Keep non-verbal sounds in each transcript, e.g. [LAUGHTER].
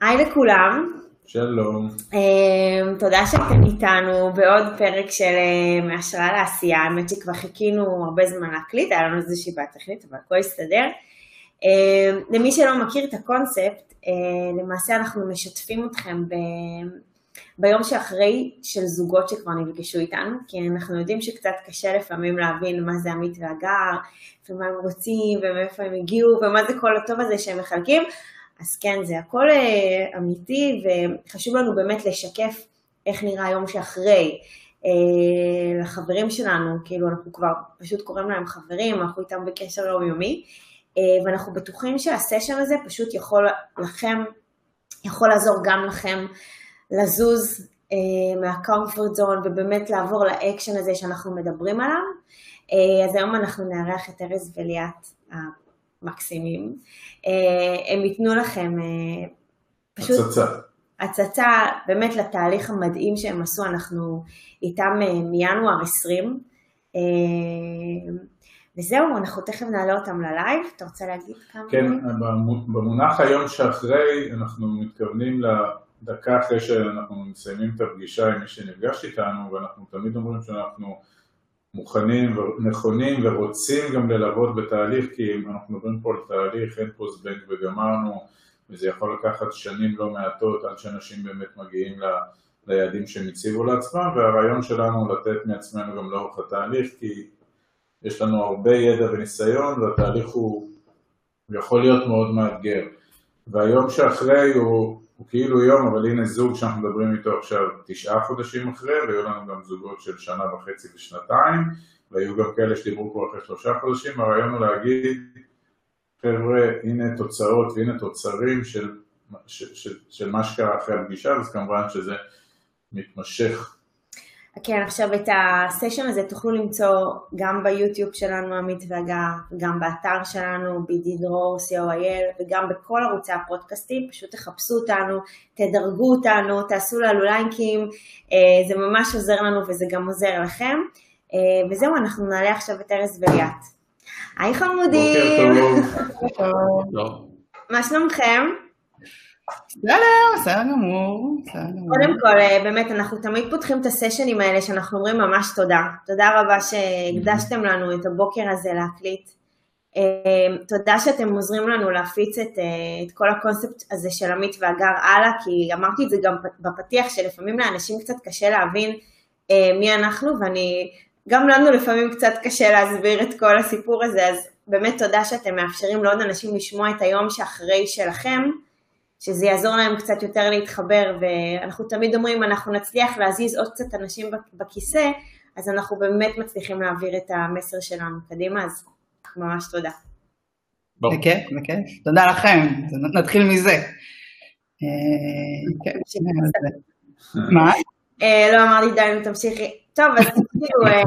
היי לכולם. שלום. Um, תודה שאתם איתנו בעוד פרק של uh, מהשראה לעשייה. האמת שכבר חיכינו הרבה זמן להקליט, היה לנו איזושהי בעיה טכנית, אבל הכל הסתדר. Uh, למי שלא מכיר את הקונספט, uh, למעשה אנחנו משתפים אתכם ב... ביום שאחרי של זוגות שכבר נפגשו איתנו, כי אנחנו יודעים שקצת קשה לפעמים להבין מה זה עמית והגר, ומה הם רוצים, ומאיפה הם הגיעו, ומה זה כל הטוב הזה שהם מחלקים. אז כן, זה הכל uh, אמיתי, וחשוב לנו באמת לשקף איך נראה היום שאחרי. uh, לחברים שלנו, כאילו אנחנו כבר פשוט קוראים להם חברים, אנחנו איתם בקשר יומיומי, uh, ואנחנו בטוחים שהסשן הזה פשוט יכול לכם, יכול לעזור גם לכם לזוז מהקומפורט זון ובאמת לעבור לאקשן הזה שאנחנו מדברים עליו. אז היום אנחנו נארח את ארז וליאת המקסימים. Uh, הם ייתנו לכם uh, פשוט... הצצה. הצצה באמת לתהליך המדהים שהם עשו, אנחנו איתם uh, מינואר 20. Uh, וזהו, אנחנו תכף נעלה אותם ללייב, אתה רוצה להגיד כמה? כן, במונח היום שאחרי, אנחנו מתכוונים לדקה אחרי שאנחנו מסיימים את הפגישה עם מי שנפגש איתנו, ואנחנו תמיד אומרים שאנחנו מוכנים ונכונים ורוצים גם ללוות בתהליך, כי אם אנחנו מדברים פה על תהליך, אין פה זבנג וגמרנו, וזה יכול לקחת שנים לא מעטות עד שאנשים באמת מגיעים ל... ליעדים שהם הציבו לעצמם, והרעיון שלנו לתת מעצמנו גם לאורך התהליך, כי יש לנו הרבה ידע וניסיון, והתהליך הוא, הוא יכול להיות מאוד מאתגר. והיום שאחרי הוא, הוא כאילו יום, אבל הנה זוג שאנחנו מדברים איתו עכשיו תשעה חודשים אחרי, והיו לנו גם זוגות של שנה וחצי ושנתיים, והיו גם כאלה שדיברו כבר אחרי שלושה חודשים, הרעיון הוא להגיד, חבר'ה, הנה תוצאות והנה תוצרים של, של, של, של מה שקרה אחרי הפגישה, אז כמובן שזה מתמשך כן, עכשיו את הסשן הזה תוכלו למצוא גם ביוטיוב שלנו, עמית והגר, גם באתר שלנו, בדידרור, co.il, וגם בכל ערוצי הפודקאסטים, פשוט תחפשו אותנו, תדרגו אותנו, תעשו לנו לייקים, אה, זה ממש עוזר לנו וזה גם עוזר לכם. אה, וזהו, אנחנו נעלה עכשיו את ארז וליאת. היי חמודים. בוקר טוב. מה שלומכם? בסדר, בסדר גמור. קודם כל, אה, באמת, אנחנו תמיד פותחים את הסשנים האלה שאנחנו אומרים ממש תודה. תודה רבה שהקדשתם לנו את הבוקר הזה להקליט. אה, תודה שאתם עוזרים לנו להפיץ את, אה, את כל הקונספט הזה של עמית והגר הלאה, כי אמרתי את זה גם בפתיח, שלפעמים לאנשים קצת קשה להבין מי אנחנו, ואני, גם לנו לפעמים קצת קשה להסביר את כל הסיפור הזה, אז באמת תודה שאתם מאפשרים לעוד אנשים לשמוע את היום שאחרי שלכם. שזה יעזור להם קצת יותר להתחבר, ואנחנו תמיד אומרים, אנחנו נצליח להזיז עוד קצת אנשים בכיסא, אז אנחנו באמת מצליחים להעביר את המסר שלנו קדימה, אז ממש תודה. בכיף, בכיף. תודה לכם, נתחיל מזה. אה, כן, מה? אה, לא אמרתי די, תמשיכי. טוב, אז כאילו,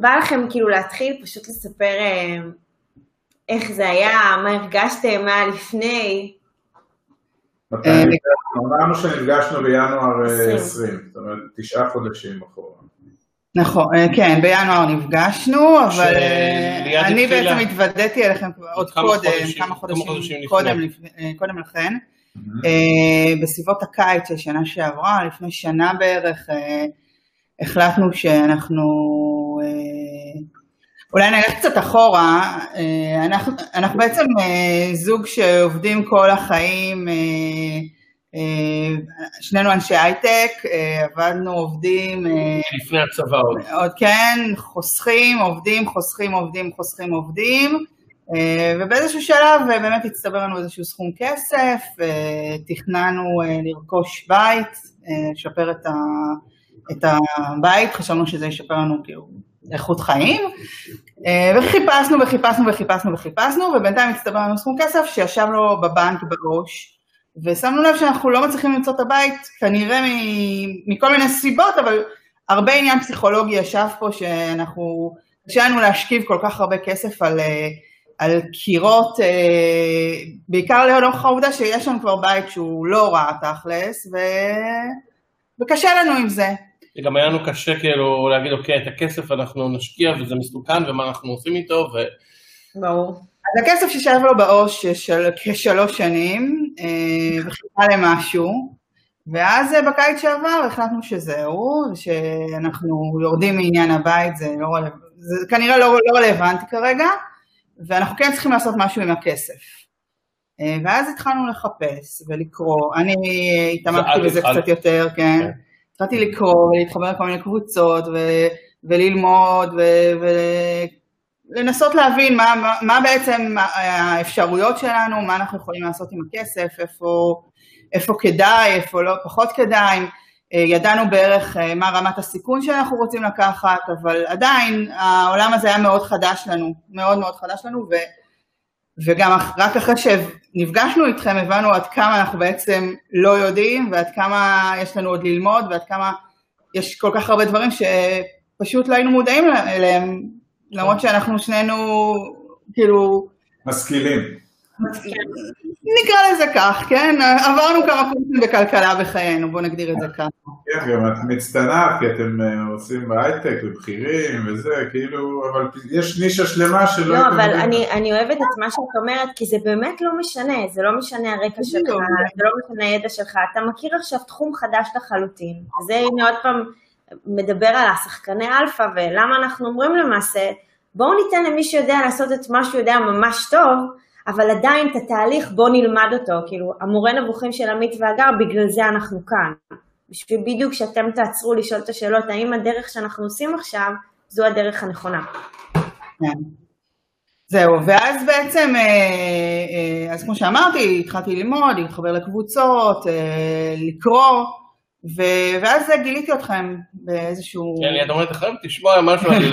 בא לכם כאילו להתחיל פשוט לספר איך זה היה, מה הרגשתם, מה היה לפני? אמרנו שנפגשנו בינואר 20, אה, זאת אומרת תשעה חודשים אחורה. נכון, אה, כן, בינואר נפגשנו, אבל אני בעצם התוודעתי אליכם עוד קודם, כמה חודשים קודם לכן, בסביבות הקיץ של שנה שעברה, לפני שנה בערך, החלטנו שאנחנו אולי נלך קצת אחורה, אה, אנחנו, אנחנו בעצם אה, זוג שעובדים כל החיים, אה, שנינו אנשי הייטק, עבדנו, עובדים. לפני הצבא עוד. עוד כן, חוסכים, עובדים, חוסכים, עובדים, חוסכים, עובדים. ובאיזשהו שלב באמת הצטבר לנו איזשהו סכום כסף, תכננו לרכוש בית, לשפר את, ה, את הבית, חשבנו שזה ישפר לנו כאילו איכות חיים, אה, וחיפשנו וחיפשנו וחיפשנו וחיפשנו, ובינתיים הצטבר לנו סכום כסף שישב לו בבנק בראש, ושמנו לב שאנחנו לא מצליחים למצוא את הבית, כנראה מכל מיני סיבות, אבל הרבה עניין פסיכולוגי ישב פה, שאנחנו, קשה לנו להשכיב כל כך הרבה כסף על, אה, על קירות, אה, בעיקר לאורך העובדה שיש לנו כבר בית שהוא לא רע תכלס, ו... וקשה לנו עם זה. גם היה לנו קשה כאילו להגיד, אוקיי, את הכסף אנחנו נשקיע וזה מסוכן ומה אנחנו עושים איתו, ו... ברור. אז הכסף שישב לו בעו"ש של כשלוש שנים, אה, וחיכה למשהו, ואז אה, בקיץ שעבר החלטנו שזהו, שאנחנו יורדים מעניין הבית, זה, לא רלו... זה כנראה לא, לא רלוונטי כרגע, ואנחנו כן צריכים לעשות משהו עם הכסף. אה, ואז התחלנו לחפש ולקרוא, אני התעמקתי בזה קצת יותר, כן. כן. התחלתי לקרוא ולהתחבר לכל מיני קבוצות ו- וללמוד ולנסות להבין מה, מה, מה בעצם האפשרויות שלנו, מה אנחנו יכולים לעשות עם הכסף, איפה, איפה כדאי, איפה לא פחות כדאי. אה, ידענו בערך אה, מה רמת הסיכון שאנחנו רוצים לקחת, אבל עדיין העולם הזה היה מאוד חדש לנו, מאוד מאוד חדש לנו, ו, וגם רק אחרי שנפגשנו איתכם הבנו עד כמה אנחנו בעצם לא יודעים, ועד כמה יש לנו עוד ללמוד, ועד כמה יש כל כך הרבה דברים שפשוט לא היינו מודעים אליהם, למרות שאנחנו שנינו כאילו... משכילים. נקרא לזה כך, כן? עברנו כמה קורסים בכלכלה בחיינו, בואו נגדיר את זה ככה. כן, גם את מצטנעת, כי אתם אה, עושים בהייטק ובכירים וזה, כאילו, אבל יש נישה שלמה שלא... לא, אבל אני, אני אוהבת את מה שאת אומרת, כי זה באמת לא משנה, זה לא משנה הרקע שלך, זה לא משנה הידע שלך, אתה מכיר עכשיו תחום חדש לחלוטין. זה הנה עוד פעם מדבר על השחקני אלפא, ולמה אנחנו אומרים למעשה, בואו ניתן למי שיודע לעשות את מה שהוא יודע ממש טוב, אבל עדיין את התהליך בוא נלמד אותו, כאילו המורה נבוכים של עמית והגר, בגלל זה אנחנו כאן. בשביל בדיוק שאתם תעצרו לשאול את השאלות, האם הדרך שאנחנו עושים עכשיו, זו הדרך הנכונה. כן. זהו, ואז בעצם, אה, אה, אז כמו שאמרתי, התחלתי ללמוד, להתחבר לקבוצות, אה, לקרוא, ו- ואז גיליתי אתכם באיזשהו... כן, את אומרת, חייב תשמוע משהו, אני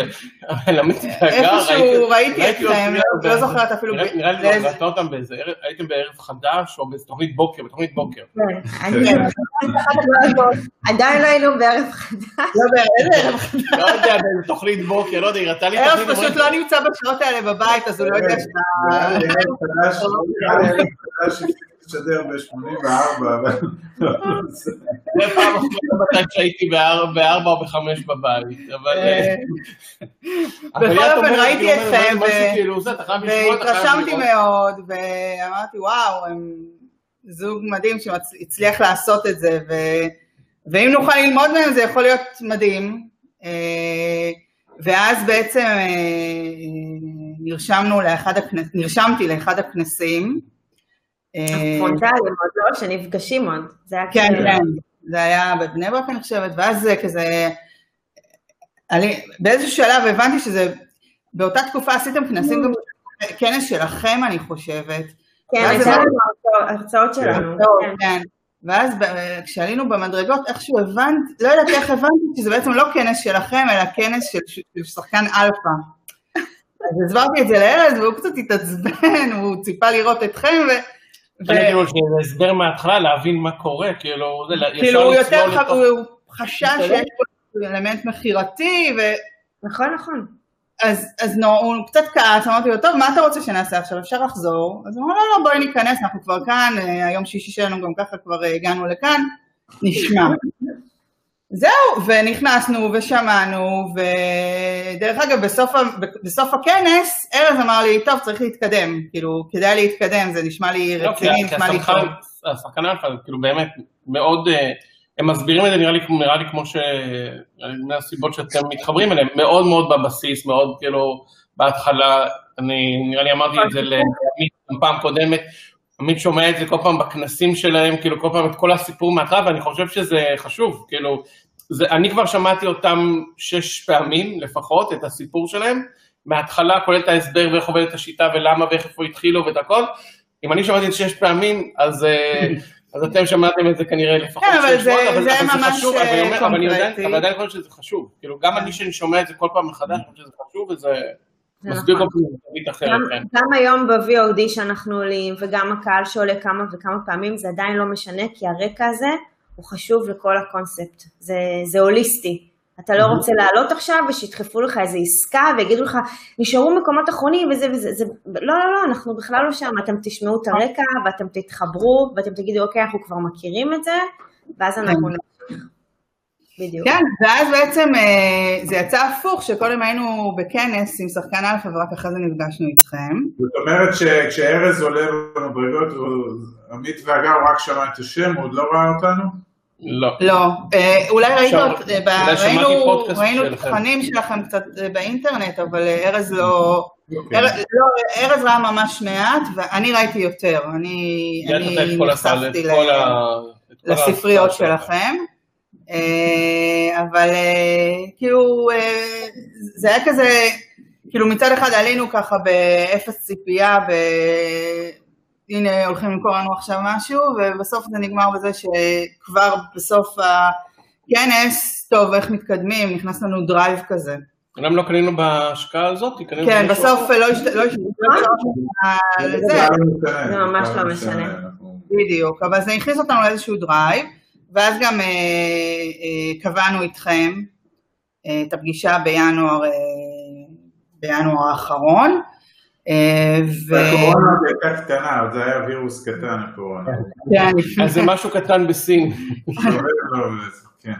למדתי את הגר, איפשהו ראיתי אתכם, לא זוכרת אפילו... נראה לי לא ראתה אותם באיזה, הייתם בערב חדש או באיזה תוכנית בוקר, בתוכנית בוקר. כן, עדיין לא היינו בערב חדש. לא בערב חדש. לא יודע, באיזה תוכנית בוקר, לא יודע, היא ראתה לי תוכנית... ערב פשוט לא נמצא בשעות האלה בבית, אז הוא לא יודע שאתה... ערב חדש, תשדר ב-84, אבל... זה פעם אחרונה שהייתי בארבע או בחמש בבית, אבל... אה, בכל אופן ראיתי אתכם, כאילו, והתרשמתי מאוד, ואמרתי, וואו, הם זוג מדהים שהצליח לעשות את זה, ואם נוכל ללמוד מהם זה יכול להיות מדהים. אה, ואז בעצם אה, נרשמנו לאחד הכנס... נרשמתי לאחד הכנסים, פרונטליים עוד לא, שנפגשים עוד. כן, כן, זה היה בבני ברק אני חושבת, ואז זה כזה, באיזשהו שלב הבנתי שזה, באותה תקופה עשיתם כנסים גם כנס שלכם אני חושבת. כן, הייתה הרצאות שלנו. כן. כן. ואז כשעלינו במדרגות, איכשהו הבנת, לא יודעת איך הבנתי שזה בעצם לא כנס שלכם, אלא כנס של שחקן אלפא. אז הסברתי את זה לארז, והוא קצת התעצבן, הוא ציפה לראות אתכם, כאילו שזה הסבר מההתחלה להבין מה קורה, כאילו, כאילו הוא יותר חשש שיש פה אלמנט מכירתי, ו... נכון, נכון. אז, אז נו, הוא קצת כעס, אמרתי לו, טוב, מה אתה רוצה שנעשה עכשיו, אפשר לחזור? אז הוא אמר, לא, לא, בואי ניכנס, אנחנו כבר כאן, אה, היום שישי שלנו גם ככה כבר אה, הגענו לכאן, נשמע. זהו, ונכנסנו ושמענו, ודרך אגב, בסוף, בסוף הכנס, ארז אמר לי, טוב, צריך להתקדם, כאילו, כדאי להתקדם, זה נשמע לי לא, רציני, נשמע לי טוב. השחקן אלפא, כאילו באמת, מאוד, אה, הם מסבירים את זה נראה לי, נראה לי כמו ש... מהסיבות שאתם מתחברים אליהם, מאוד מאוד בבסיס, מאוד כאילו, בהתחלה, אני נראה לי אמרתי את זה לעמית פעם קודמת, עמית שומע את זה כל פעם בכנסים שלהם, כאילו כל פעם את כל הסיפור מההתחלה, ואני חושב שזה חשוב, כאילו, זה, אני כבר שמעתי אותם שש פעמים לפחות, את הסיפור שלהם, מההתחלה, כולל את ההסבר ואיך עובדת השיטה ולמה ואיך איפה התחילו ואת הכל. אם אני שמעתי את שש פעמים, אז, אה, אז אתם שמעתם את זה כנראה לפחות כן, אבל זה, אבל, זה אבל ממש חשוב, אבל, אומר, אבל אני עדיין, אבל עדיין חושב שזה חשוב. כאילו, גם אני שאני שומע את זה כל פעם מחדש, אני חושב שזה חשוב וזה... מסביר נכון. כל אחרת, כן. גם היום ב-VOD שאנחנו עולים, וגם הקהל שעולה כמה וכמה פעמים, זה עדיין לא משנה, כי הרקע הזה הוא חשוב לכל הקונספט, זה, זה הוליסטי. אתה לא רוצה לעלות עכשיו ושידחפו לך איזו עסקה ויגידו לך, נשארו מקומות אחרונים וזה וזה, זה, לא, לא, לא, אנחנו בכלל לא שם, אתם תשמעו את הרקע ואתם תתחברו ואתם תגידו, אוקיי, אנחנו כבר מכירים את זה, ואז אנחנו כן. נמשיך. בדיוק. כן, ואז בעצם אה, זה יצא הפוך, שקודם היינו בכנס עם שחקן א' ורק אחרי זה נפגשנו איתכם. זאת אומרת שכשארז עולה במדרגות, עמית והגר רק שמע את השם, הוא עוד לא ראה אותנו? לא. לא, אה, אולי ראית, אות- אה, ראינו ראינו. תכנים שלכם קצת באינטרנט, אבל ארז לא... אוקיי. ארז לא, ארז ראה ממש מעט, ואני ראיתי יותר. אני נחשפתי לספריות שלכם. אה, אבל אה, כאילו, אה, זה היה כזה, כאילו מצד אחד עלינו ככה באפס ציפייה, ב... הנה הולכים למכור לנו עכשיו משהו, ובסוף זה נגמר בזה שכבר בסוף הכנס, טוב, איך מתקדמים, נכנס לנו drive כזה. למה לא קנינו בהשקעה הזאת? קנינו כן, בסוף? לא השת- לא השתמשנו על זה, זה לא משנה, ממש לא משנה. אנחנו- בדיוק, אבל זה הכניס אותנו לאיזשהו drive, ואז גם אה, אה, קבענו איתכם אה, את הפגישה בינואר, אה, בינואר האחרון. אה, ו... הקורונה הייתה קטנה, זה היה וירוס קטן הקורונה. כן, אז זה משהו קטן בסין. לו, וזה- כן.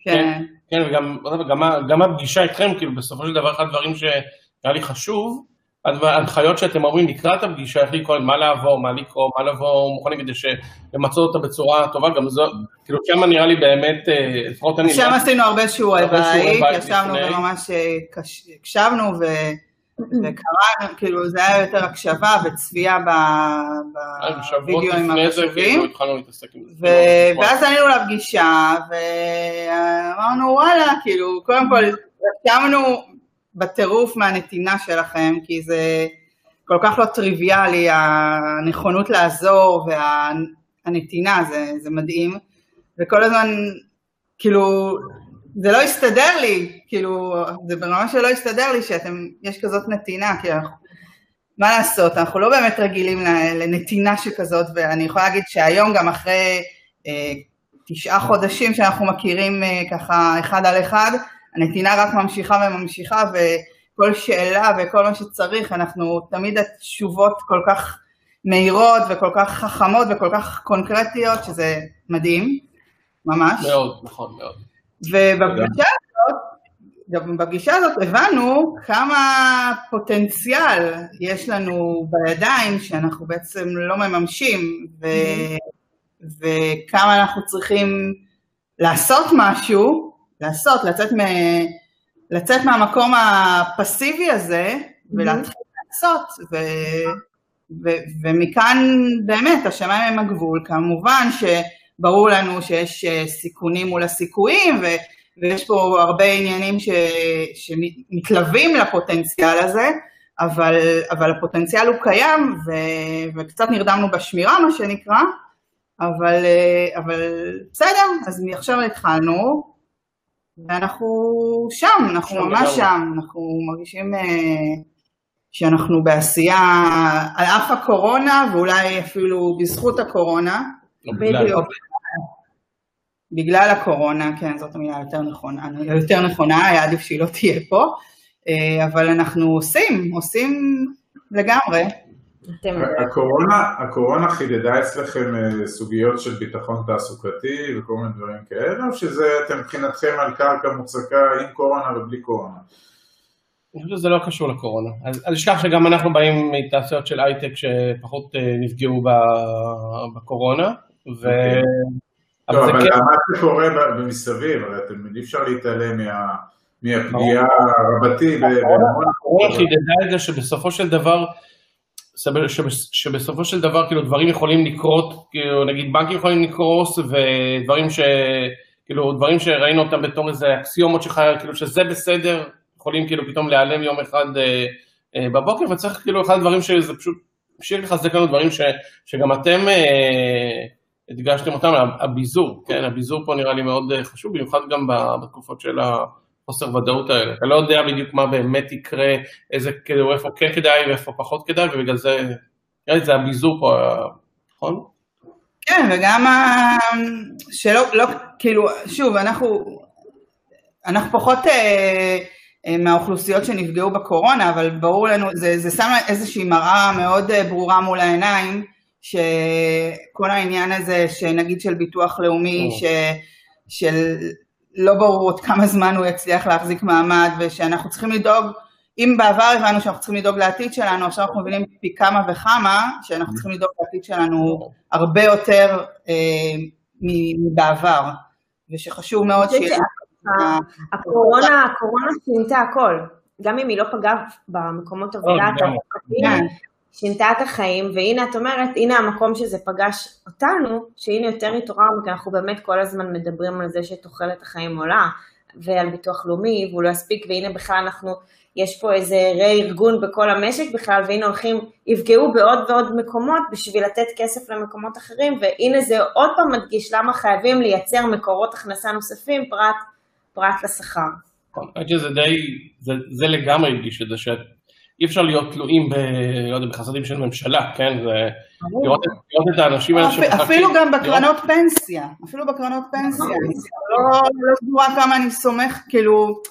כן, כן, וגם גם, גם הפגישה איתכם, כאילו בסופו של דבר אחד הדברים שהיה לי חשוב, ההנחיות שאתם אומרים לקראת הפגישה, איך לקרוא, מה לעבור, מה לקרוא, מה לבוא מוכנים כדי למצות אותה בצורה טובה, גם זו, כאילו שם נראה לי באמת, אה, לפחות אני, שם עשינו הרבה שיעורי בית, ישבנו. וממש אה, קש- הקשבנו ו- וקראנו, כאילו זה היה יותר הקשבה שבועות בווידאוים עם ואז עלינו לפגישה, ואמרנו וואלה, כאילו, קודם כל, קמנו בטירוף מהנתינה שלכם, כי זה כל כך לא טריוויאלי, הנכונות לעזור והנתינה, זה, זה מדהים, וכל הזמן, כאילו, זה לא הסתדר לי, כאילו, זה ברמה שלא הסתדר לי שאתם, יש כזאת נתינה, כי אנחנו, מה לעשות, אנחנו לא באמת רגילים לנתינה שכזאת, ואני יכולה להגיד שהיום גם אחרי אה, תשעה חודשים שאנחנו מכירים אה, ככה אחד על אחד, הנתינה רק ממשיכה וממשיכה, וכל שאלה וכל מה שצריך, אנחנו תמיד התשובות כל כך מהירות וכל כך חכמות וכל כך קונקרטיות, שזה מדהים, ממש. מאוד, נכון, מאוד. ובפגישה הזאת, גם בפגישה הזאת הבנו כמה פוטנציאל יש לנו בידיים שאנחנו בעצם לא מממשים, ו... וכמה אנחנו צריכים לעשות משהו, לעשות, לצאת, מ... לצאת מהמקום הפסיבי הזה ולהתחיל לעשות, ו... ו... ומכאן באמת השמיים הם הגבול, כמובן שברור לנו שיש סיכונים מול הסיכויים, ו... ויש פה הרבה עניינים ש... שמתלווים לפוטנציאל הזה, אבל, אבל הפוטנציאל הוא קיים, ו... וקצת נרדמנו בשמירה, מה שנקרא, אבל, אבל בסדר, אז עכשיו התחלנו, ואנחנו שם, אנחנו שם ממש לגמרי. שם, אנחנו מרגישים אה, שאנחנו בעשייה על אף הקורונה, ואולי אפילו בזכות הקורונה, בגלל. בדיוק. בגלל הקורונה, כן, זאת המילה היותר נכונה, יותר נכונה, היה עדיף שהיא לא תהיה פה, אה, אבל אנחנו עושים, עושים לגמרי. אתם- הקורונה, הקורונה חידדה אצלכם אה, סוגיות של ביטחון תעסוקתי וכל מיני דברים כאלה, או שזה אתם מבחינתכם על קרקע מוצקה עם קורונה ובלי קורונה? אני חושב שזה לא קשור לקורונה. אז אל תשכח שגם אנחנו באים מתעשיות של הייטק שפחות אה, נפגעו ב- בקורונה, ו... לא, אבל זה אבל כן, מה שקורה במסביב, הרי אתם אי אפשר להתעלם מה- מהפגיעה רבתי ב- בהמון... הקורונה חידדה את זה שבסופו של דבר, שבסופו של דבר כאילו דברים יכולים לקרות, כאילו נגיד בנקים יכולים לקרוס ודברים ש... כאילו דברים שראינו אותם בתור איזה אקסיומות שחי, כאילו שזה בסדר, יכולים כאילו פתאום להיעלם יום אחד אה, אה, בבוקר וצריך כאילו אחד הדברים שזה פשוט המשיך לחזק לנו דברים ש, שגם אתם אה, הדגשתם אותם, הביזור, כן, הביזור פה נראה לי מאוד אה, חשוב, במיוחד גם בתקופות של החוסר ודאות האלה, אתה לא יודע בדיוק מה באמת יקרה, איזה, כאילו איפה כן כדאי ואיפה פחות כדאי, ובגלל זה, נראה לי זה הביזור פה, נכון? כן, וגם ה... שלא, לא, כאילו, שוב, אנחנו, אנחנו פחות אה, אה, מהאוכלוסיות שנפגעו בקורונה, אבל ברור לנו, זה, זה שם איזושהי מראה מאוד אה, ברורה מול העיניים, שכל העניין הזה, שנגיד של ביטוח לאומי, או. ש, של לא ברור עוד כמה זמן הוא יצליח להחזיק מעמד, ושאנחנו צריכים לדאוג, אם בעבר הבנו שאנחנו צריכים לדאוג לעתיד שלנו, עכשיו אנחנו מבינים פי כמה וכמה, שאנחנו צריכים לדאוג לעתיד שלנו הרבה יותר אה, מבעבר, ושחשוב מאוד שיהיה... הקורונה, הקורונה שינתה הכל, גם אם היא לא פגעה במקומות עבודה התעסוקתיים, שינתה את החיים, והנה את אומרת, הנה המקום שזה פגש אותנו, שהנה יותר התעוררנו, כי אנחנו באמת כל הזמן מדברים על זה שתוחלת החיים עולה, ועל ביטוח לאומי, והוא לא יספיק, והנה בכלל אנחנו, יש פה איזה רה-ארגון בכל המשק בכלל, והנה הולכים, יפגעו בעוד ועוד מקומות בשביל לתת כסף למקומות אחרים, והנה זה עוד פעם מדגיש למה חייבים לייצר מקורות הכנסה נוספים פרט, פרט לשכר. חושב שזה די, זה, זה לגמרי הדגיש את זה, שאת אי אפשר להיות תלויים ב... לא יודע, בחסדים של ממשלה, כן? זה... לראות, לראות את האנשים האלה שמחכים. אפילו גם בקרנות. פנסיה, אפילו בקרנות פנסיה. לא, לא סגורה כמה אני סומך, כאילו...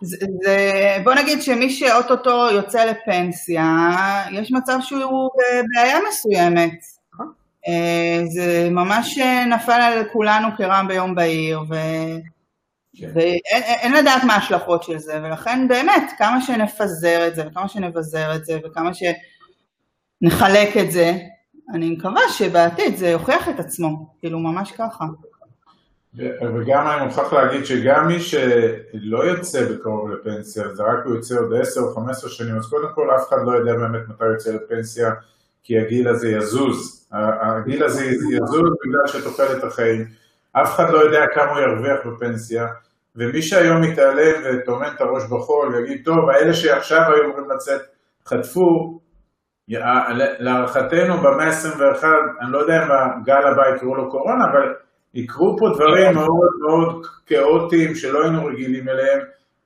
זה, זה, בוא נגיד שמי שאו-טו-טו יוצא לפנסיה, יש מצב שהוא בבעיה מסוימת. אה, זה ממש נפל על כולנו כרעם ביום בהיר, ו... כן. ואין לדעת מה ההשלכות של זה, ולכן באמת, כמה שנפזר את זה, וכמה שנבזר את זה, וכמה שנחלק את זה, אני מקווה שבעתיד זה יוכיח את עצמו, כאילו ממש ככה. וגם אני מוכרח להגיד שגם מי שלא יוצא בקרוב לפנסיה, זה רק הוא יוצא עוד 10 או 15 שנים, אז קודם כל אף אחד לא יודע באמת מתי הוא יוצא לפנסיה, כי הגיל הזה יזוז. הגיל הזה יזוז בגלל שתוחלת החיים. אף אחד לא יודע כמה הוא ירוויח בפנסיה, ומי שהיום מתעלם וטומן את הראש בחול ויגיד, טוב, האלה שעכשיו היו אמורים לצאת חטפו, להערכתנו במאה ה-21, אני לא יודע אם הגל הבא יקראו לו קורונה, אבל יקרו פה דברים מאוד מאוד כאוטיים שלא היינו רגילים אליהם,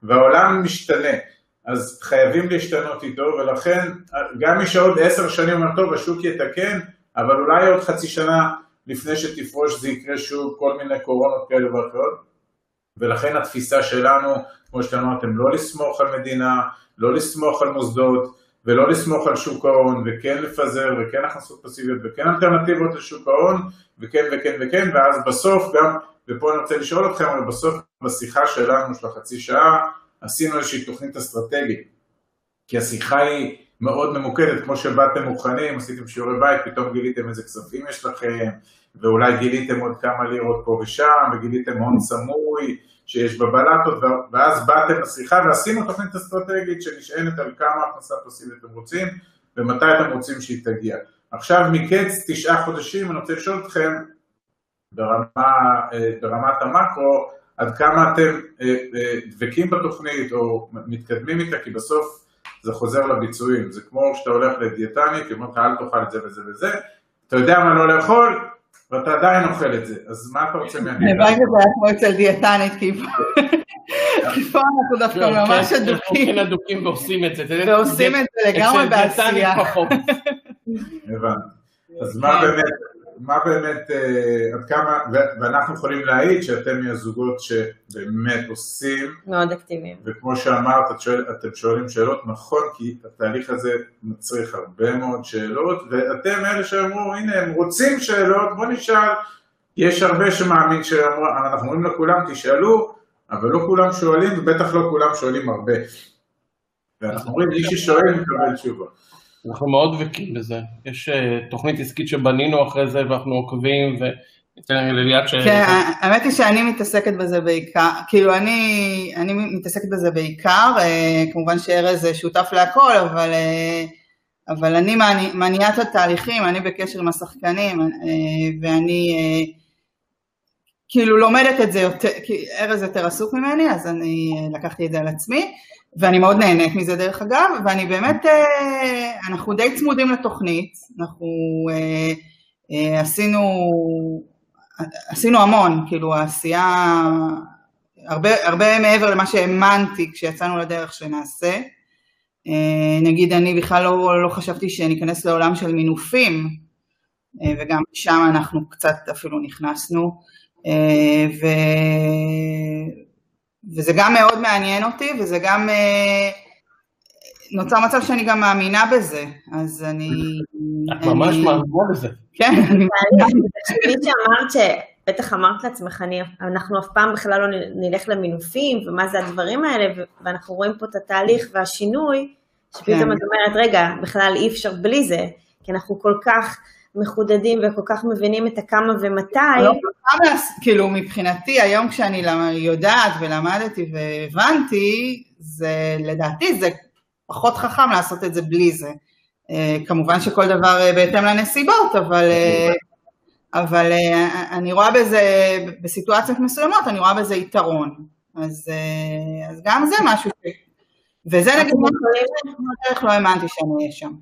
והעולם משתנה. אז חייבים להשתנות איתו, ולכן גם מי שעוד עשר שנים אומר, טוב, השוק יתקן, אבל אולי עוד חצי שנה לפני שתפרוש זה יקרה שוב כל מיני קורונות כאלה ואחרות. ולכן התפיסה שלנו, כמו שאתם אמרתם, לא לסמוך על מדינה, לא לסמוך על מוסדות, ולא לסמוך על שוק ההון, וכן לפזר, וכן הכנסות פסיביות, וכן אלטרנטיבות לשוק ההון, וכן וכן וכן, ואז בסוף גם, ופה אני רוצה לשאול אתכם, אבל בסוף בשיחה שלנו של החצי שעה, עשינו איזושהי תוכנית אסטרטגית, כי השיחה היא מאוד ממוקדת, כמו שבאתם מוכנים, עשיתם שיעורי בית, פתאום גיליתם איזה כספים יש לכם, ואולי גיליתם עוד כמה לירות פה ושם, וגיליתם הון סמוי שיש בבלטות, ואז באתם לשיחה ועשינו תוכנית אסטרטגית שנשענת על כמה הכנסה פסיבית אתם רוצים, ומתי אתם רוצים שהיא תגיע. עכשיו מקץ תשעה חודשים אני רוצה לשאול אתכם ברמה, אה, ברמת המקרו, עד כמה אתם אה, אה, דבקים בתוכנית או מתקדמים איתה, כי בסוף זה חוזר לביצועים, זה כמו שאתה הולך לדיאטנית, היא אומרת לך אל תאכל את זה וזה וזה, אתה יודע מה לא לאכול, ואתה עדיין אוכל את זה, אז מה אתה רוצה [LAUGHS] מהדיאטנית? הלוואי שזה היה כמו אצל דיאטנית, [LAUGHS] כי פה אנחנו דווקא לא, ממש כן, אדוקים. כן, אדוקים ועושים את זה. ועושים את זה לגמרי בעשייה. הבנתי. אז מה באמת, מה באמת, אה, עד כמה, ואנחנו יכולים להעיד שאתם מהזוגות שבאמת עושים. מאוד אקטיביים. וכמו שאמרת, את שואל, אתם שואלים שאלות, נכון, כי התהליך הזה מצריך הרבה מאוד שאלות, ואתם אלה שאמרו, הנה, הם רוצים שאלות, בוא נשאל. יש הרבה שמאמין שאנחנו אומרים לכולם, תשאלו, אבל לא כולם שואלים, ובטח לא כולם שואלים הרבה. ואנחנו אומרים, מי ששואל מקבל תשובה. אנחנו מאוד דבקים בזה. יש uh, תוכנית עסקית שבנינו אחרי זה ואנחנו עוקבים ש... כן, האמת היא שאני מתעסקת בזה בעיקר, כאילו אני, אני מתעסקת בזה בעיקר, uh, כמובן שארז שותף להכל, אבל, אבל אני מניעת התהליכים, אני בקשר עם השחקנים ואני כאילו לומדת את זה יותר, כי ארז יותר עסוק ממני, אז אני לקחתי את זה על עצמי. ואני מאוד נהנית מזה דרך אגב, ואני באמת, אה, אנחנו די צמודים לתוכנית, אנחנו אה, אה, עשינו, עשינו המון, כאילו העשייה, הרבה, הרבה מעבר למה שהאמנתי כשיצאנו לדרך שנעשה. נגיד אני בכלל לא, לא חשבתי שניכנס לעולם של מינופים, וגם שם אנחנו קצת אפילו נכנסנו, ו... וזה גם מאוד מעניין אותי, וזה גם... אה, נוצר מצב שאני גם מאמינה בזה, אז אני... את ממש מאמינה בזה. כן, אני מאמינה בזה. שאמרת בטח אמרת לעצמך, אני, אנחנו אף פעם בכלל לא נלך למינופים, ומה זה הדברים האלה, ואנחנו רואים פה את התהליך והשינוי, שפתאום כן. את אומרת, רגע, בכלל אי אפשר בלי זה, כי אנחנו כל כך מחודדים וכל כך מבינים את הכמה ומתי. לא, כאילו מבחינתי, היום כשאני יודעת ולמדתי והבנתי, זה לדעתי זה פחות חכם לעשות את זה בלי זה. אה, כמובן שכל דבר אה, בהתאם לנסיבות, אבל, אה, אבל אני רואה בזה, בסיטואציות מסוימות, אני רואה בזה יתרון. אז, אז גם זה משהו ש... וזה נגיד לא האמנתי שאני אהיה שם.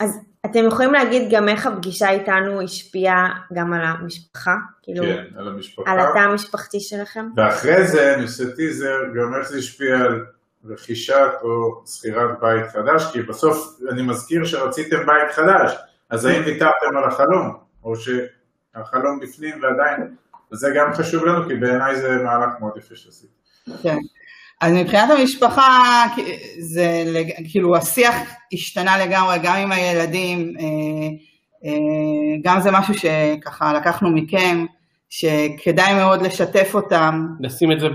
אז אתם יכולים להגיד גם איך הפגישה איתנו השפיעה גם על המשפחה? כאילו, כן, על המשפחה. על התא המשפחתי שלכם? ואחרי זה אני עושה טיזר, גם איך זה השפיע על רכישת או שכירת בית חדש, כי בסוף אני מזכיר שרציתם בית חדש, אז האם ויתרתם על החלום, או שהחלום בפנים ועדיין, זה גם חשוב לנו, כי בעיניי זה מהלך מאוד יפה שעשית. כן. אז מבחינת המשפחה, זה כאילו השיח השתנה לגמרי, גם עם הילדים, אה, אה, גם זה משהו שככה לקחנו מכם, שכדאי מאוד לשתף אותם. נשים את זה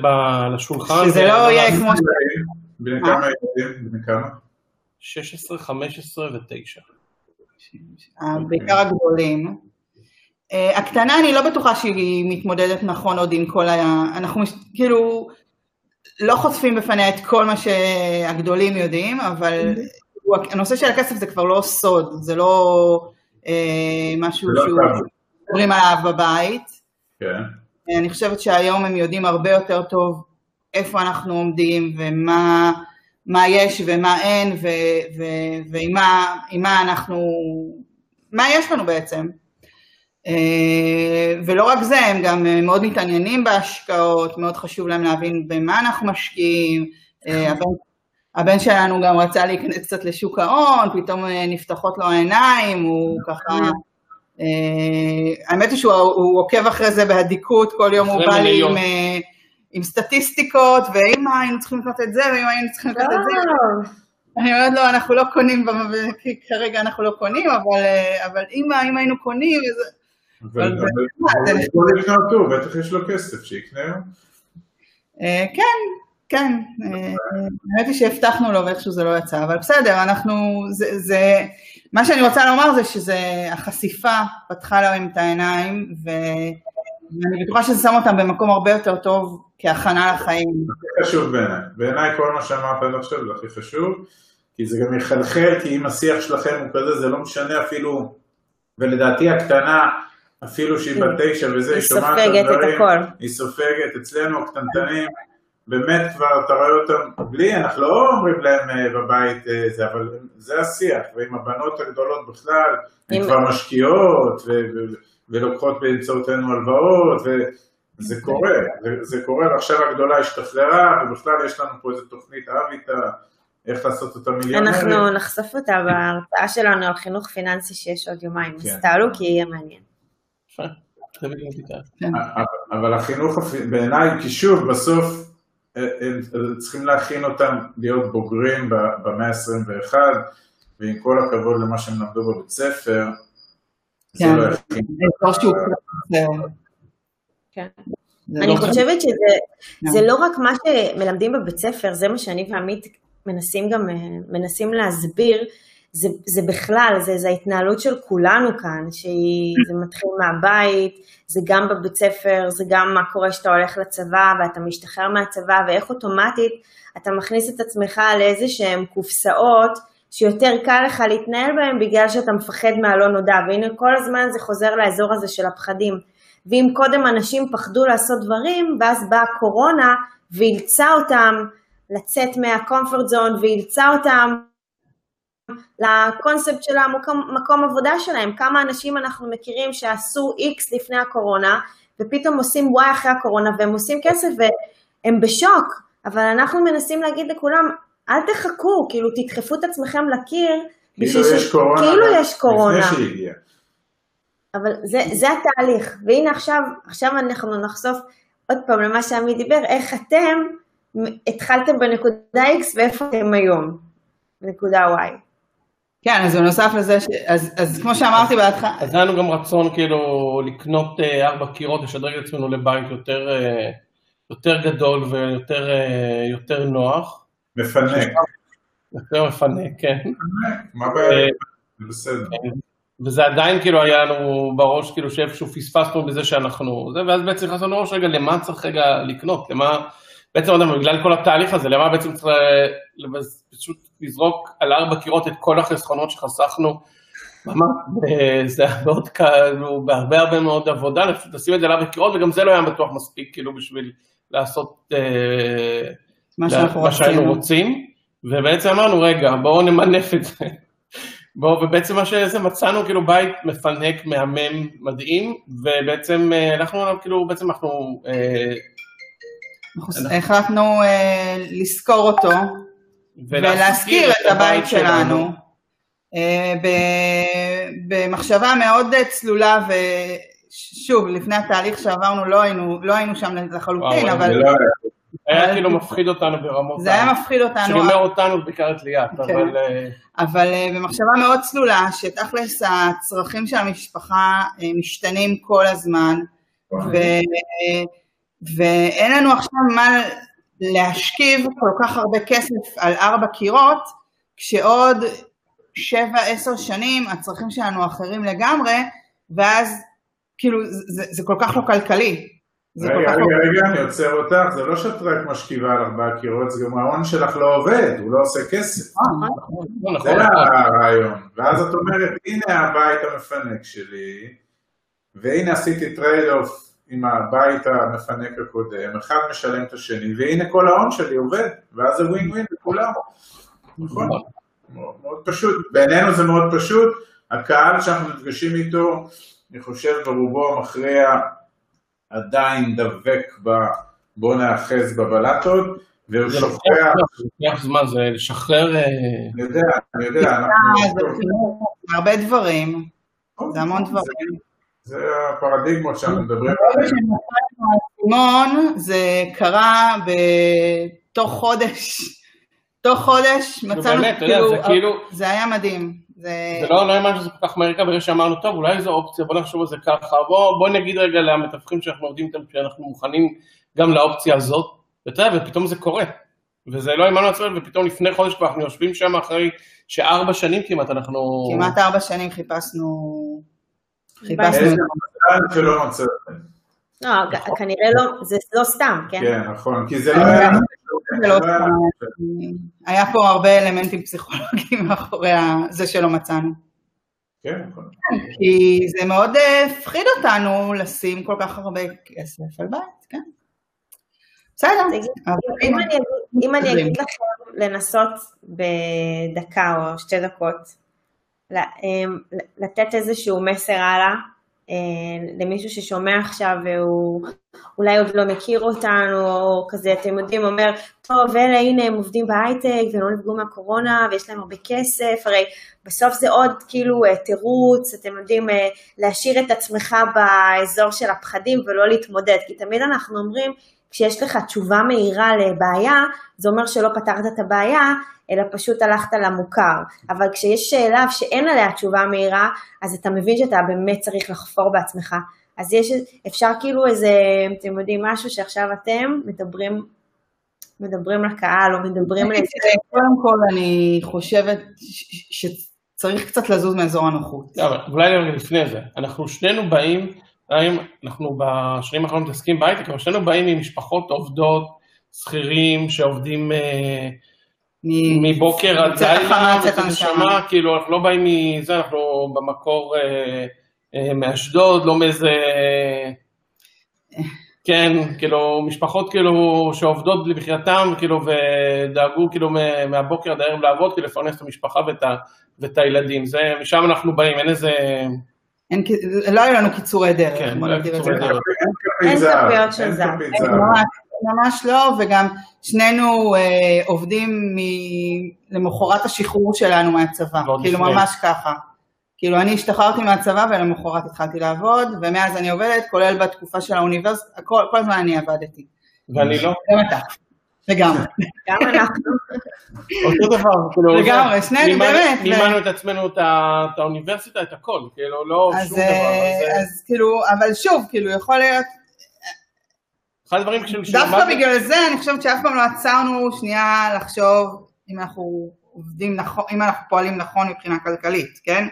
על השולחן. שזה לא יהיה כמו ש... בני כמה ילדים? בני כמה? 16, 15 ו-9. בעיקר הגדולים. אה, הקטנה אני לא בטוחה שהיא מתמודדת נכון עוד עם כל ה... אנחנו כאילו לא חושפים בפניה את כל מה שהגדולים יודעים, אבל הנושא של הכסף זה כבר לא סוד, זה לא אה, משהו לא שהוא מדברים עליו בבית. כן. אני חושבת שהיום הם יודעים הרבה יותר טוב איפה אנחנו עומדים ומה מה יש ומה אין ו, ו, ועם מה, מה אנחנו, מה יש לנו בעצם. אה, ולא רק זה, הם גם מאוד מתעניינים בהשקעות, מאוד חשוב להם להבין במה אנחנו משקיעים. אה, הבן, הבן שלנו גם רצה להיכנס קצת לשוק ההון, פתאום אה, נפתחות לו העיניים, הוא ככה... האמת היא שהוא עוקב אחרי זה באדיקות, כל יום הוא בא לי עם... עם סטטיסטיקות, ואם היינו צריכים לקנות את זה, ואם היינו צריכים לקנות את זה. לא. אני אומרת לו, אנחנו לא קונים, כרגע אנחנו לא קונים, אבל אם היינו קונים, בטח יש לו כסף, שיקנה. אה, כן, כן, אה, האמת היא שהבטחנו לו ואיכשהו זה לא יצא, אבל בסדר, אנחנו, זה, מה שאני רוצה לומר זה שזה, החשיפה פתחה להם את העיניים, ואני בטוחה שזה שם אותם במקום הרבה יותר טוב כהכנה לחיים. זה הכי חשוב בעיניי. בעיניי כל מה שאמרת עד עכשיו זה הכי חשוב, כי זה גם יחלחל, כי אם השיח שלכם הוא כזה, זה לא משנה אפילו, ולדעתי הקטנה, אפילו שהיא בת תשע וזה, היא שומעת את הדברים, היא סופגת, אצלנו הקטנטנים, באמת כבר אתה רואה אותם, בלי, אנחנו לא אומרים להם אה, בבית אה, זה, אבל זה השיח, ועם הבנות הגדולות בכלל, הן כבר משקיעות, ולוקחות באמצעותנו הלוואות, זה קורה, זה, קורה, ועכשיו הגדולה השתחררה, ובכלל יש לנו פה איזה תוכנית אב איתה, איך לעשות אותה מיליונרית. אנחנו נחשוף אותה בהרצאה שלנו על חינוך פיננסי שיש עוד יומיים, אז כן. תעלו כי יהיה מעניין. כן. אבל החינוך בעיניי, כי שוב, בסוף אה, הם צריכים להכין אותם להיות בוגרים במאה ה-21, ועם כל הכבוד למה שהם למדו בבית ספר, זה כן. לא יכין. כן. אני לא חושבת שזה לא רק מה שמלמדים בבית ספר, זה מה שאני ועמית מנסים גם, אה, מנסים להסביר, זה, זה בכלל, זה, זה ההתנהלות של כולנו כאן, שזה [LAUGHS] מתחיל מהבית, זה גם בבית ספר, זה גם מה קורה כשאתה הולך לצבא ואתה משתחרר מהצבא, ואיך אוטומטית אתה מכניס את עצמך לאיזה שהן קופסאות, שיותר קל לך להתנהל בהן בגלל שאתה מפחד מהלא נודע, והנה כל הזמן זה חוזר לאזור הזה של הפחדים. ואם קודם אנשים פחדו לעשות דברים, ואז באה קורונה ואילצה אותם לצאת מהקומפורט זון, ואילצה אותם לקונספט של המקום עבודה שלהם, כמה אנשים אנחנו מכירים שעשו X לפני הקורונה, ופתאום עושים Y אחרי הקורונה, והם עושים כסף והם בשוק, אבל אנחנו מנסים להגיד לכולם, אל תחכו, כאילו תדחפו את עצמכם לקיר, כאילו יש קורונה, כאילו יש קורונה. לפני שהגיע. אבל זה, זה התהליך, והנה עכשיו, עכשיו אנחנו נחשוף עוד פעם למה שעמי דיבר, איך אתם התחלתם בנקודה X ואיפה אתם היום, בנקודה Y. כן, אז בנוסף לזה, ש... אז, אז כמו שאמרתי בהתחלה, אז היה לנו גם רצון כאילו לקנות אה, ארבע קירות, לשדרג את עצמנו לבית יותר, אה, יותר גדול ויותר אה, יותר נוח. מפנק. יותר מפנק, כן. מה הבעיה? זה בסדר. וזה עדיין כאילו היה לנו בראש כאילו שאיפשהו פספסנו בזה שאנחנו זה, ואז בעצם נכנסנו לראש רגע למה צריך רגע לקנות, למה, בעצם פעם, בגלל כל התהליך הזה, למה בעצם צריך ל- פשוט לזרוק על ארבע קירות את כל החסכונות שחסכנו, ממש, זה היה מאוד כאילו, בהרבה הרבה מאוד עבודה, לשים את זה על ארבע קירות, וגם זה לא היה בטוח מספיק כאילו בשביל לעשות אה, מה שהיינו. רוצים, ובעצם אמרנו, רגע, בואו נמנף את זה. בואו, ובעצם מה שזה מצאנו כאילו בית מפנק, מהמם, מדהים, ובעצם אה, הלכנו עליו, כאילו, בעצם אנחנו, אה, החלטנו אה, לשכור אותו ולהשכיר את הבית שלנו, אה, ב- במחשבה מאוד אה, צלולה, ושוב, לפני התהליך שעברנו לא היינו, לא היינו שם לחלוטין, וואו, אבל זה לא היה. כאילו מפחיד אותנו ברמות, זה היה מפחיד אותנו, אומר אותנו, בעיקר את ליאת, כן. אבל אה, אבל אה, במחשבה מאוד צלולה, שתכלס הצרכים של המשפחה אה, משתנים כל הזמן, ו... ואין לנו עכשיו מה להשכיב כל כך הרבה כסף על ארבע קירות, כשעוד שבע, עשר שנים הצרכים שלנו אחרים לגמרי, ואז כאילו זה, זה כל כך לא כלכלי. זה כל רגע, רגע, לא... רגע, אני עוצר אותך, זה לא שאת רק משכיבה על ארבעה קירות, זה גם ההון שלך לא עובד, הוא לא עושה כסף. לא זה נכון, הרעיון. ואז את אומרת, הנה הבית המפנק שלי, והנה עשיתי trade-off עם הבית המפנק הקודם, אחד משלם את השני, והנה כל ההון שלי עובד, ואז זה ווין ווין לכולם. נכון? מאוד מאוד פשוט. בעינינו זה מאוד פשוט. הקהל שאנחנו נפגשים איתו, אני חושב ברובו המכריע עדיין דבק ב... בוא נאחז בבלטות, והוא שוכח, לוקח- לוקח זמן, זה לשחרר, אה, אני יודע, אני יודע, אה, אנחנו... זה הרבה דברים, זה המון דברים. זה הפרדיגמות שאנחנו מדברים עליהן. שנתנו האסימון, זה קרה בתוך חודש, תוך חודש מצאנו, באמת, אתה יודע, זה כאילו- זה היה מדהים. זה... לא לא האמנתי שזה כל כך מהר, ברגע שאמרנו, טוב, אולי זו אופציה, בוא נחשוב על זה ככה, בוא נגיד רגע למתווכים שאנחנו עובדים איתם, שאנחנו מוכנים גם לאופציה הזאת, ואתה יודע, ופתאום זה קורה. וזה לא האמנו לעצמנו, ופתאום לפני חודש כבר אנחנו יושבים שם אחרי שארבע שנים כמעט אנחנו... כמעט ארבע שנים חיפשנו, חיפשנו איזה את זה. מזל שלא מצאתם. לא, כ- כנראה לא, זה לא סתם, כן? כן, נכון, כי זה לא היה... זה לא זה לא היה- פה הרבה אלמנטים פסיכולוגיים [LAUGHS] מאחורי זה שלא מצאנו. כן, נכון. כי זה מאוד אה, הפחיד אותנו לשים כל כך הרבה כסף על בית, כן. בסדר. אם אני אגיד- לכם לנסות בדקה או שתי דקות, לתת איזשהו מסר הלאה אה, למישהו ששומע עכשיו והוא אולי עוד לא מכיר אותנו, או כזה, אתם יודעים, אומר, טוב, אלה, הנה, הם עובדים בהייטק והם לא נפגעו מהקורונה ויש להם הרבה כסף, הרי בסוף זה עוד כאילו אה, תירוץ, אתם יודעים, אה, להשאיר את עצמך באזור של הפחדים ולא להתמודד, כי תמיד אנחנו אומרים, כשיש לך תשובה מהירה לבעיה, זה אומר שלא פתרת את הבעיה, אלא פשוט הלכת למוכר. אבל כשיש שאלה שאין עליה תשובה מהירה, אז אתה מבין שאתה באמת צריך לחפור בעצמך. אז יש, אפשר כאילו איזה, אתם יודעים, משהו שעכשיו אתם מדברים, מדברים לקהל, או מדברים על... קודם כל אני חושבת שצריך קצת לזוז מאזור הנוחות. אבל אולי לפני זה, אנחנו שנינו באים, האם אנחנו בשנים האחרונות מתעסקים בהייטק, אבל שנינו באים ממשפחות עובדות, שכירים שעובדים אה, אני- מבוקר עד לילה. הנשמה, כאילו אנחנו לא באים מזה, אנחנו במקור אה, אה, מאשדוד, לא מאיזה... כן, כאילו, משפחות כאילו שעובדות למחייתם, כאילו, ודאגו כאילו מ- מהבוקר עד הערב לעבוד, כאילו לפרנס את המשפחה ואת, ואת הילדים. זה, משם אנחנו באים, אין איזה... אין לא היו לנו קיצורי דרך, כן, בוא לא היו נגדיר את זה קיצורי ככה. דרך. אין כפיות של זהב. ממש, לא, וגם שנינו אה, עובדים מ- למחרת השחרור שלנו מהצבא, כאילו לפני. ממש ככה. כאילו אני השתחררתי מהצבא ולמחרת התחלתי לעבוד, ומאז אני עובדת, כולל בתקופה של האוניברסיטה, כל, כל הזמן אני עבדתי. ואני לא. גם אתה. לגמרי. גם אנחנו. אותו דבר, כאילו, לגמרי, שנינו, באמת, מימנו את עצמנו, את האוניברסיטה, את הכל, כאילו, לא שום דבר. אה, אז, אז כאילו, אבל שוב, כאילו, יכול להיות, אחד הדברים דווקא בגלל זה אני חושבת שאף פעם לא עצרנו שנייה לחשוב אם אנחנו עובדים נכון, אם אנחנו פועלים נכון מבחינה כלכלית, כן?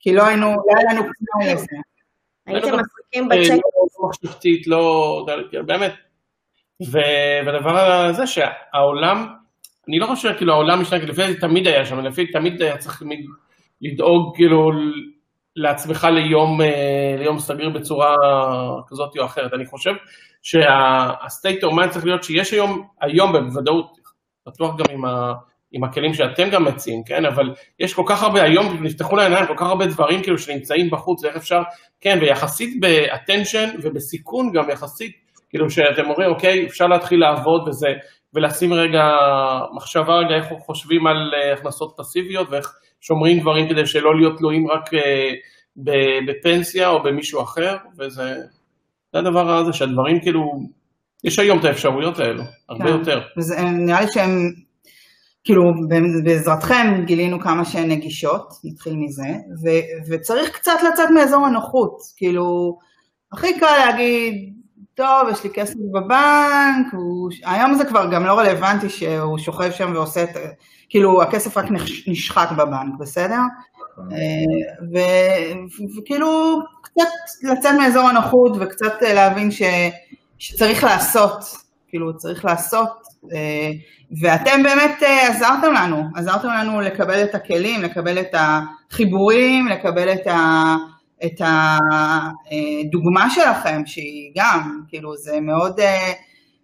כי לא היינו, לא היה לנו פנאי לזה. הייתם לא, עסוקים אה, בצ'ק. לא מחשבתית, לא, כאילו, באמת. והדבר הזה שהעולם, אני לא חושב כאילו העולם משתנה, כי לפי זה תמיד היה שם, לפי תמיד היה צריך תמיד לדאוג כאילו לעצמך ליום, אה, ליום סגיר בצורה כזאת או אחרת. אני חושב of mind צריך להיות שיש היום, היום בוודאות, בטוח גם עם, ה, עם הכלים שאתם גם מציעים, כן? אבל יש כל כך הרבה, היום נפתחו לעיניים כל כך הרבה דברים כאילו שנמצאים בחוץ, איך אפשר, כן, ויחסית ב-attention ובסיכון גם יחסית, כאילו שאתם אומרים, אוקיי, אפשר להתחיל לעבוד וזה, ולשים רגע מחשבה רגע איך חושבים על אה, הכנסות פסיביות ואיך שומרים דברים כדי שלא להיות תלויים רק אה, בפנסיה או במישהו אחר, וזה זה הדבר הזה שהדברים כאילו, יש היום את האפשרויות האלו, הרבה כן. יותר. וזה, נראה לי שהם, כאילו, בעזרתכם גילינו כמה שהן נגישות, נתחיל מזה, ו, וצריך קצת לצאת מאזור הנוחות, כאילו, הכי קל להגיד, טוב, יש לי כסף בבנק, הוא, היום זה כבר גם לא רלוונטי שהוא שוכב שם ועושה את, כאילו, הכסף רק נש- נשחק בבנק, בסדר? אה, ו- וכאילו קצת לצאת מאזור הנוחות וקצת אה, להבין ש, שצריך לעשות, כאילו צריך לעשות, אה, ואתם באמת עזרתם לנו, עזרתם לנו לקבל את הכלים, לקבל את החיבורים, לקבל את, ה, את הדוגמה שלכם, שהיא גם, כאילו זה מאוד, אה,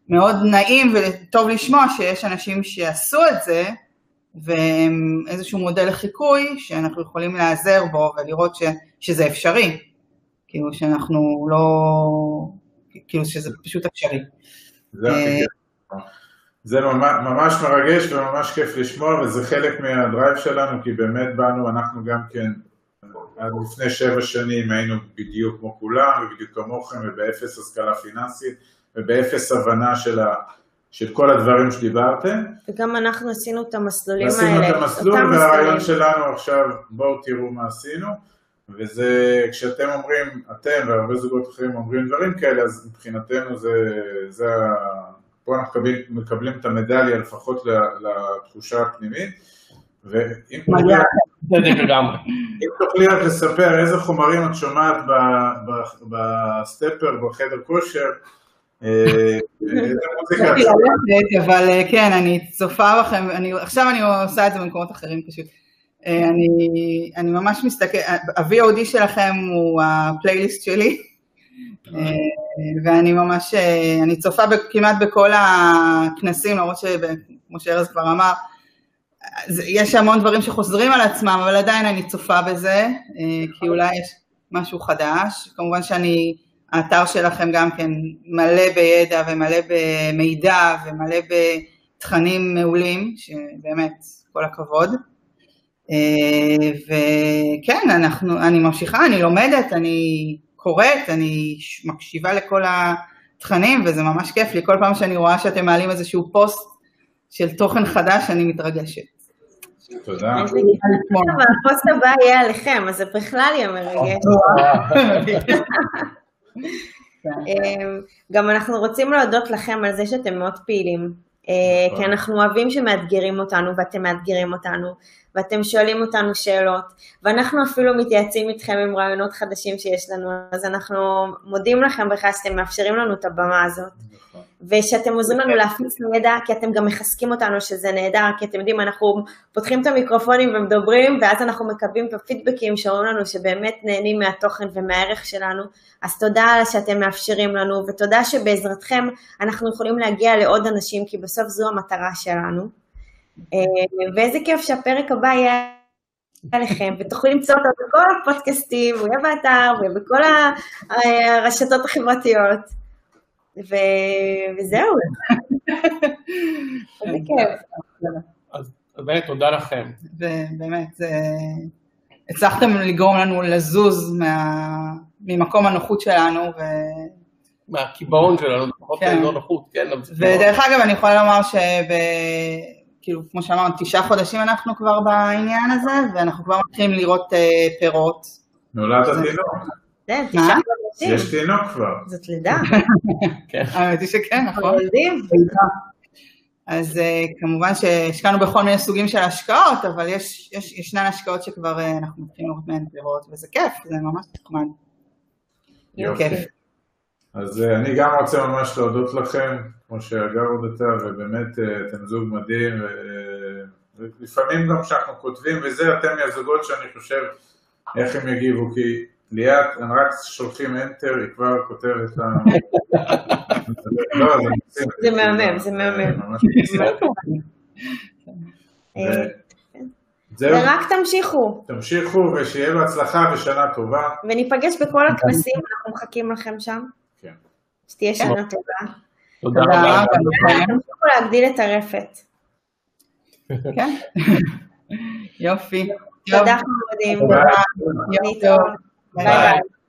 מאוד נעים וטוב לשמוע שיש אנשים שעשו את זה, והם איזשהו מודל לחיקוי שאנחנו יכולים להיעזר בו ולראות ש, שזה אפשרי, כאילו שאנחנו לא, כאילו שזה פשוט אפשרי. זה. זה ממש, ממש מרגש וממש כיף לשמוע וזה חלק מהדרייב שלנו כי באמת באנו, אנחנו גם כן עד לפני שבע שנים היינו בדיוק כמו כולם ובדיוק כמוכם ובאפס השכלה פיננסית ובאפס הבנה של, ה, של כל הדברים שדיברתם. וגם אנחנו עשינו את המסלולים עשינו האלה. את המסלול והרעיון. שלנו עכשיו בואו תראו מה עשינו וזה כשאתם אומרים, אתם והרבה זוגות אחרים אומרים דברים כאלה אז מבחינתנו זה, זה פה אנחנו מקבלים, מקבלים את המדליה לפחות לתחושה הפנימית ואם צדק לגמרי. אם תוכלי רק לספר איזה חומרים את שומעת בסטפר בחדר כושר אה? ללכת, אבל אה, כן, אני צופה בכם, אני, עכשיו אני עושה את זה במקומות אחרים פשוט. אה, אני, ממש מסתכל, ה-VOD שלכם הוא הפלייליסט שלי, ואני ממש, אני צופה כמעט בכל הכנסים, למרות שכמו שארז כבר אמר, זה- יש המון דברים שחוזרים על עצמם, אבל עדיין אני צופה בזה, אה, כי אולי יש משהו חדש. כמובן שאני, האתר שלכם גם כן מלא בידע ומלא במידע ומלא בתכנים מעולים, שבאמת, כל הכבוד. אה, וכן, אנחנו, אני ממשיכה, אני לומדת, אני קוראת, אני מקשיבה לכל התכנים, וזה ממש כיף לי. כל פעם שאני רואה שאתם מעלים איזשהו פוסט של תוכן חדש, אני מתרגשת. תודה. אבל הפוסט הבא יהיה עליכם, אז זה בכלל יהיה מרגש. [LAUGHS] אמ, גם אנחנו רוצים להודות לכם על זה שאתם מאוד פעילים, אה, כי אנחנו אוהבים שמאתגרים אותנו ואתם מאתגרים אותנו, ואתם שואלים אותנו שאלות, ואנחנו אפילו מתייעצים איתכם עם רעיונות חדשים שיש לנו, אז אנחנו מודים לכם בכלל שאתם מאפשרים לנו את הבמה הזאת. ושאתם עוזרים לנו להפיץ ידע, כי אתם גם מחזקים אותנו שזה נהדר, כי אתם יודעים, אנחנו פותחים את המיקרופונים ומדברים, ואז אנחנו מקבלים את הפידבקים שאומרים לנו שבאמת נהנים מהתוכן ומהערך שלנו, אז תודה על שאתם מאפשרים לנו, ותודה שבעזרתכם אנחנו יכולים להגיע לעוד אנשים, כי בסוף זו המטרה שלנו. אה, ואיזה כיף שהפרק הבא יהיה עליכם, ותוכלו למצוא אותו בכל הפודקאסטים, הוא יהיה באתר, הוא יהיה בכל ה- הרשתות החברתיות. ו... וזהו. איזה כיף. אז באמת תודה לכם. ובאמת, זה... הצלחתם לגרום לנו לזוז מה... ממקום הנוחות שלנו, ו... מהקיבעון שלנו, לפחות כן. לא נוחות, כן. ודרך אגב, אני יכולה לומר שב... כאילו, כמו שאמרנו, תשעה חודשים אנחנו כבר בעניין הזה, ואנחנו כבר מתחילים לראות אה, פירות. נולד התינוק, כן? תשעה חודשים. יש תינוק כבר. זאת לידה. [LAUGHS] האמת היא שכן, נכון? אז אה, כמובן שהשקענו בכל מיני סוגים של השקעות, אבל יש, יש, ישנן השקעות שכבר אה, אנחנו מתחילים לראות מהן פירות, וזה כיף, זה ממש נחמד. יופי. כיף. אז אה, אני גם רוצה ממש להודות לכם, כמו שהגר הודתה, ובאמת אה, אתם זוג מדהים, ולפעמים גם כשאנחנו כותבים וזה, אתם מהזוגות שאני חושב איך הם יגיבו, כי ליאת, הם רק שולחים enter, היא כבר כותבת לנו. [LAUGHS] לא, זה מהמם, זה מהמם. [LAUGHS] אה, זהו, ורק תמשיכו, תמשיכו ושיהיה בהצלחה ושנה טובה. וניפגש בכל הכנסים, אנחנו מחכים לכם שם. כן. שתהיה שנה טובה. תודה תודה רבה. תמשיכו להגדיל את הרפת. כן. [LAUGHS] יופי. תודה חמודים. 拜拜。